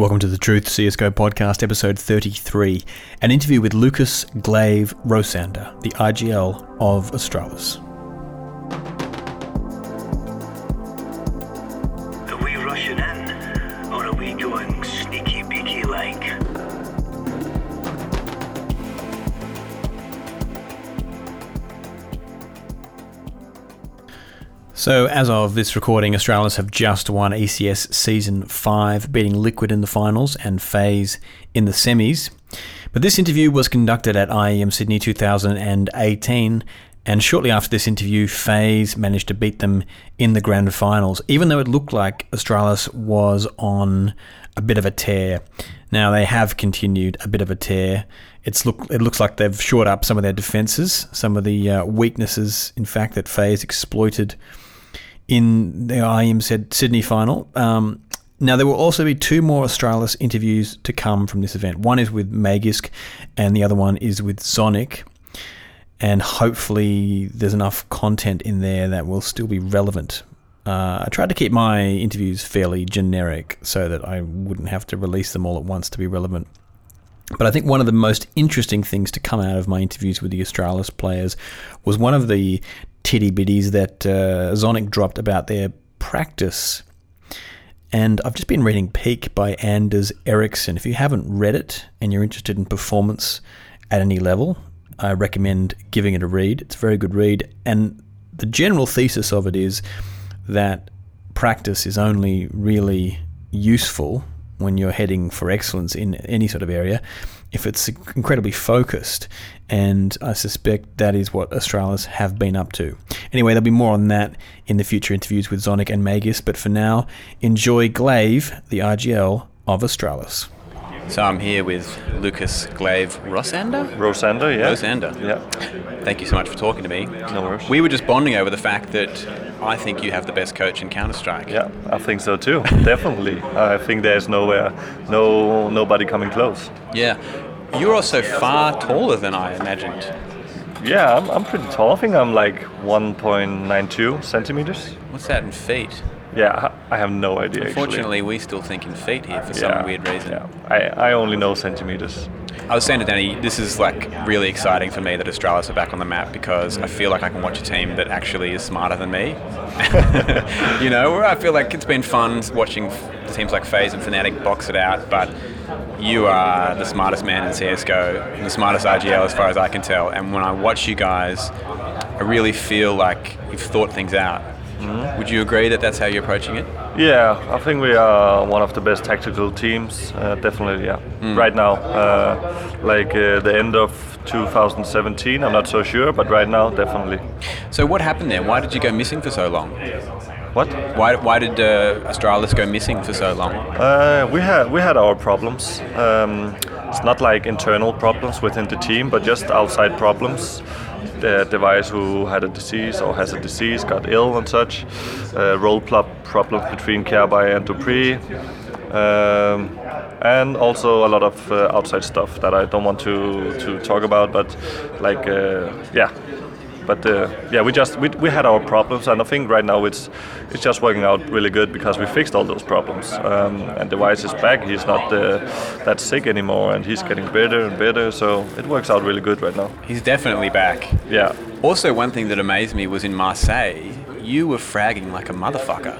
Welcome to the Truth CSGO podcast, episode 33, an interview with Lukas Glaive Rossander, the IGL of Astralis. So, as of this recording, Astralis have just won ECS Season 5, beating Liquid in the finals and FaZe in the semis. But this interview was conducted at IEM Sydney 2018, and shortly after this interview, FaZe managed to beat them in the grand finals, even though it looked like Astralis was on a bit of a tear. Now, they have continued a bit of a tear. It's look, it looks like they've shored up some of their defenses, some of the uh, weaknesses, in fact, that FaZe exploited in the IEM said Sydney final. Um, now, there will also be two more Astralis interviews to come from this event. One is with Magisk, and the other one is with Zonic. And hopefully, there's enough content in there that will still be relevant. Uh, I tried to keep my interviews fairly generic so that I wouldn't have to release them all at once to be relevant. But I think one of the most interesting things to come out of my interviews with the Astralis players was one of the titty bitties that uh, Zonic dropped about their practice. And I've just been reading Peak by Anders Ericsson. If you haven't read it and you're interested in performance at any level, I recommend giving it a read. It's a very good read. And the general thesis of it is that practice is only really useful when you're heading for excellence in any sort of area if it's incredibly focused. And I suspect that is what Astralis have been up to. Anyway, there'll be more on that in the future interviews with Zonic and Magisk, but for now, enjoy Glaive, the IGL of Astralis. So I'm here with Lukas Glaive Rossander? Rossander, yeah. Rossander. Yeah. Thank you so much for talking to me. No worries. We were just bonding over the fact that I think you have the best coach in Counter Strike. Yeah, I think so too. Definitely. I think there's nowhere, no, nobody coming close. Yeah. You're also far taller than I imagined. Yeah, I'm, I'm pretty tall. I think I'm like 1.92 centimeters. What's that in feet? Yeah, I have no idea. Unfortunately, we still think in feet here for some weird reason. Yeah, I, I only know centimeters. I was saying to Danny, this is like really exciting for me that Astralis are back on the map because I feel like I can watch a team that actually is smarter than me. you know, where I feel like it's been fun watching teams like FaZe and Fnatic box it out, but you are the smartest man in CSGO, and the smartest IGL as far as I can tell. And when I watch you guys, I really feel like you've thought things out. Mm-hmm. Would you agree that that's how you're approaching it? Yeah, I think we are one of the best tactical teams. Uh, definitely, yeah. Right now, uh, like uh, the end of 2017, I'm not so sure, but right now, definitely. So what happened there? Why did you go missing for so long? What? Why, why did uh, Astralis go missing for so long? Uh, we had we had our problems. Um, it's not like internal problems within the team, but just outside problems. The device who had a disease or has a disease got ill and such. Uh, role plop problems between Kjaerbye and dupreeh. Um, and also a lot of uh, outside stuff that I don't want to, to talk about, but like uh, yeah, but uh, yeah, we just we, we had our problems, and I think right now it's it's just working out really good because we fixed all those problems. Um, and Device is back; he's not uh, that sick anymore, and he's getting better and better. So it works out really good right now. He's definitely back. Yeah, Also, one thing that amazed me was in Marseille, you were fragging like a motherfucker.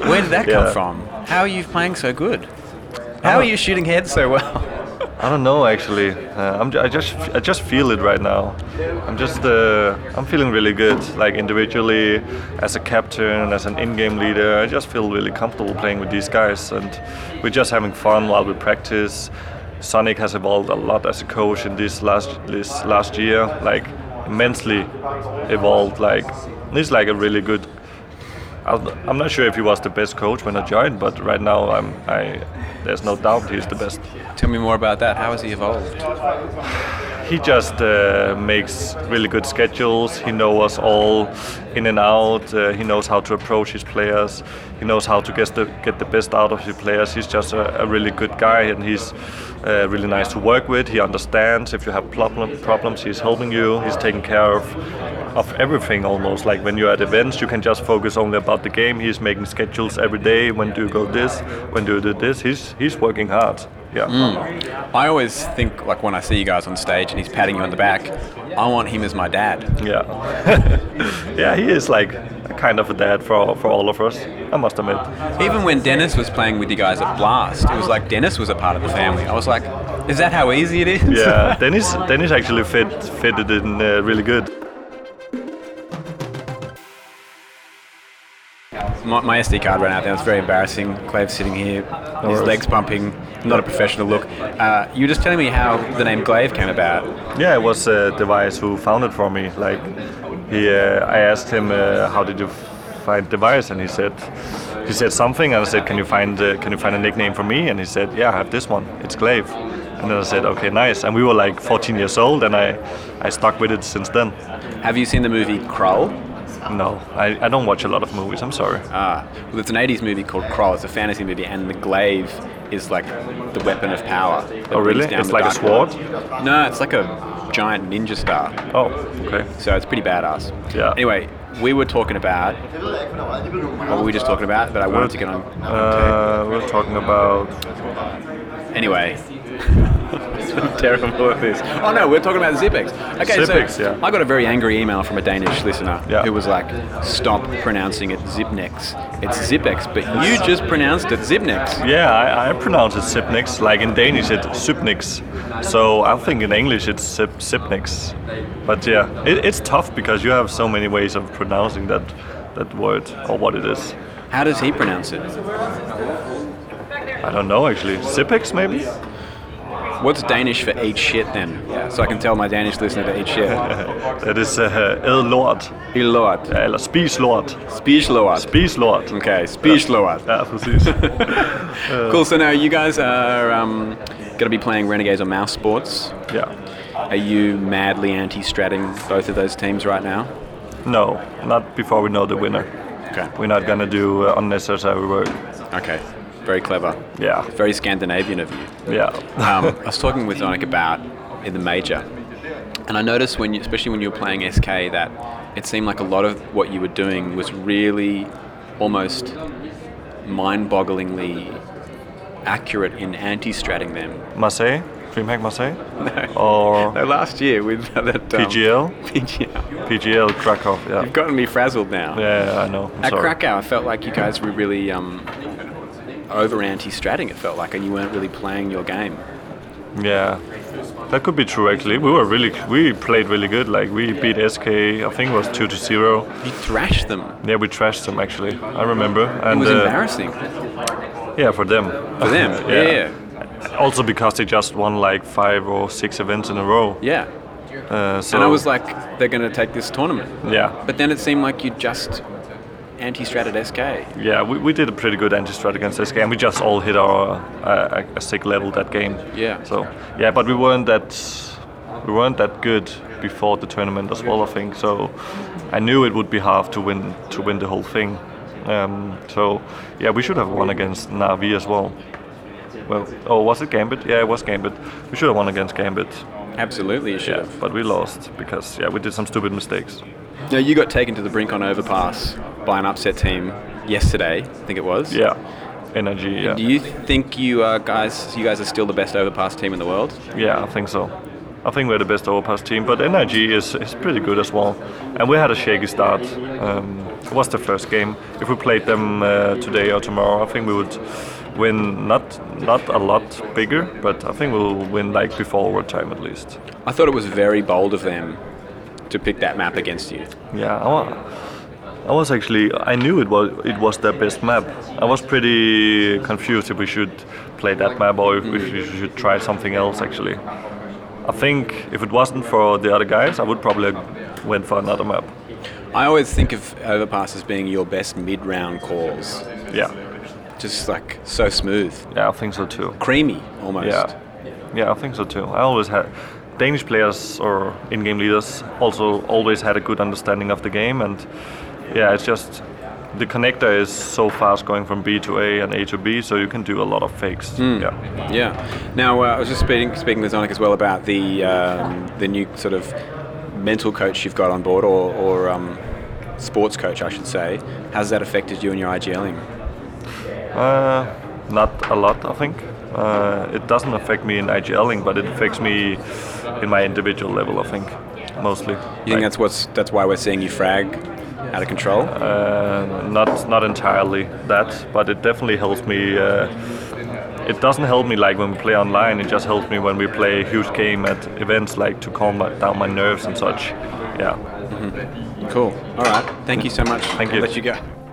Where did that come Yeah. from? How are you playing so good? How are you shooting heads so well? I don't know actually. Uh, I'm, just I just feel it right now. I'm just uh, I'm feeling really good. Like individually, as a captain, as an in-game leader, I just feel really comfortable playing with these guys, and we're just having fun while we practice. Zonic has evolved a lot as a coach in this last this last year, like immensely evolved. Like he's like a really good. I'm not sure if he was the best coach when I joined, but right now I'm I. There's no doubt he's the best. Tell me more about that. How has he evolved? he just uh, makes really good schedules. He knows us all in and out. Uh, he knows how to approach his players. He knows how to get the get the best out of his players. He's just a, a really good guy, and he's uh, really nice to work with. He understands if you have problem, problems. He's helping you. He's taking care of of everything almost. Like when you're at events, you can just focus only about the game. He's making schedules every day. When do you go this? When do you do this? He's he's working hard. Yeah. I always think like when I see you guys on stage and he's patting you on the back, I want him as my dad. Yeah. yeah, he is like a kind of a dad for for all of us. I must admit. Even when Dennis was playing with you guys at Blast, it was like Dennis was a part of the family. I was like, is that how easy it is? Yeah, Dennis Dennis actually fit fitted in uh, really good. My, my SD card ran out there. It was very embarrassing. Glaive's sitting here, his legs bumping. not a professional look. Uh, you were just telling me how the name Glaive came about. Yeah, it was uh, Device who found it for me. Like, he, uh, I asked him, uh, "How did you find Device?" And he said, he said something, and I said, "Can you find, uh, can you find a nickname for me?" And he said, "Yeah, I have this one. It's Glaive." And then I said, "Okay, nice." And we were like 14 years old, and I, I stuck with it since then. Have you seen the movie Krull? No, I, I don't watch a lot of movies. I'm sorry. Ah, well, it's an 80s movie called Krull. It's a fantasy movie, and the glaive is like the weapon of power. that Oh, really? It's like a dark world. sword? No, it's like a giant ninja star. Oh, okay. So it's pretty badass. Yeah. Anyway, we were talking about. What were we just talking about? But I wanted to get on. Uh, we're talking about Anyway. I'm terrible at this. Oh no, we're talking about Zipex. Okay, Zipex, so yeah. I got a very angry email from a Danish listener Yeah. who was like, "Stop pronouncing it Zipnex. It's Zipex, but you just pronounced it Zipnex." Yeah, I, I pronounce it Zipnex. Like in Danish, it's Supnix. So I think in English it's Sipnix. But yeah, it, it's tough because you have so many ways of pronouncing that that word or what it is. How does he pronounce it? I don't know actually. Zipex maybe? What's Danish for eat shit then? So I can tell my Danish listener to eat shit. That is uh, æd lort. Eat lort. Ja, eller spis lort. Speech lort. Spis lort. Okay, speech lort. Ja, præcis. Cool. So now you guys are um, going to be playing Renegades on mousesports. yeah. Are you madly anti-stratting both of those teams right now? No, not before we know the winner. Okay. We're not gonna do uh, unnecessary work. Okay. Very clever. Yeah, Very Scandinavian of you. yeah. Um, I was talking with Zonic about in the major, and I noticed when, you, especially when you were playing SK, that it seemed like a lot of what you were doing was really almost mind-bogglingly accurate in anti-stratting them. Marseille, DreamHack Marseille, No. or No, last year with that um, PGL, PGL. PGL Krakow. Yeah, You've gotten me frazzled now. yeah, I know. I'm At sorry. Krakow, I felt like you guys were really um, over anti-stratting. It felt like, and you weren't really playing your game. Yeah, that could be true. Actually, we were really, we played really good. Like we beat SK. I think it was two to zero. You thrashed them. Yeah, we thrashed them. Actually, I remember. And It was uh, embarrassing Yeah, for them. for them. yeah. yeah. Also because they just won like five or six events in a row. Yeah. Uh, so And I was like, they're going to take this tournament. yeah, But then it seemed like you just anti-stratted SK. yeah, we, we did a pretty good anti-strat against SK, and we just all hit our uh, a sick level that game. Yeah. So yeah, but we weren't that we weren't that good before the tournament as well. I think so. I knew it would be hard to win to win the whole thing. Um, so yeah, we should have won against Navi as well. Well, oh, was it Gambit? Yeah, it was Gambit. We should have won against Gambit. Absolutely, you should Yeah, have. but we lost because yeah, we did some stupid mistakes. Now, you got taken to the brink on overpass by an upset team yesterday, I think it was. Yeah, NRG. Yeah, Do you think you uh, guys, you guys are still the best overpass team in the world? yeah, I think so. I think we're the best overpass team, but NRG is, is pretty good as well. And we had a shaky start. Um, it was the first game. If we played them uh, today or tomorrow, I think we would win not not a lot bigger, but I think we'll win like before overtime at least. I thought it was very bold of them to pick that map against you. Yeah, I, was actually I knew it was it was their best map. I was pretty confused if we should play that map or if, if we should try something else actually. I think if it wasn't for the other guys, I would probably went for another map. I always think of overpass as being your best mid-round calls. Yeah, Just like so smooth, yeah, I think so too. creamy almost. Yeah, yeah, I think so too. I always had, Danish players or in-game leaders also always had a good understanding of the game, and yeah, it's just the connector is so fast going from B to A and A to B, so you can do a lot of fakes. Yeah. Yeah. Now, uh, I was just speaking, speaking with Zonic as well about the um, the new sort of mental coach you've got on board, or, or um, sports coach, I should say. How's that affected you in your IGLing? Uh, not a lot, I think. Uh, it doesn't affect me in IGLing, but it affects me in my individual level. I think mostly. You think that's what's that's why we're seeing you frag out of control? Uh, not not entirely that, but it definitely helps me. Uh, it doesn't help me like when we play online. It just helps me when we play a huge game at events, like to calm my, down my nerves and such. Yeah. Cool. All right. Thank you so much. Thank I'll you. let you go.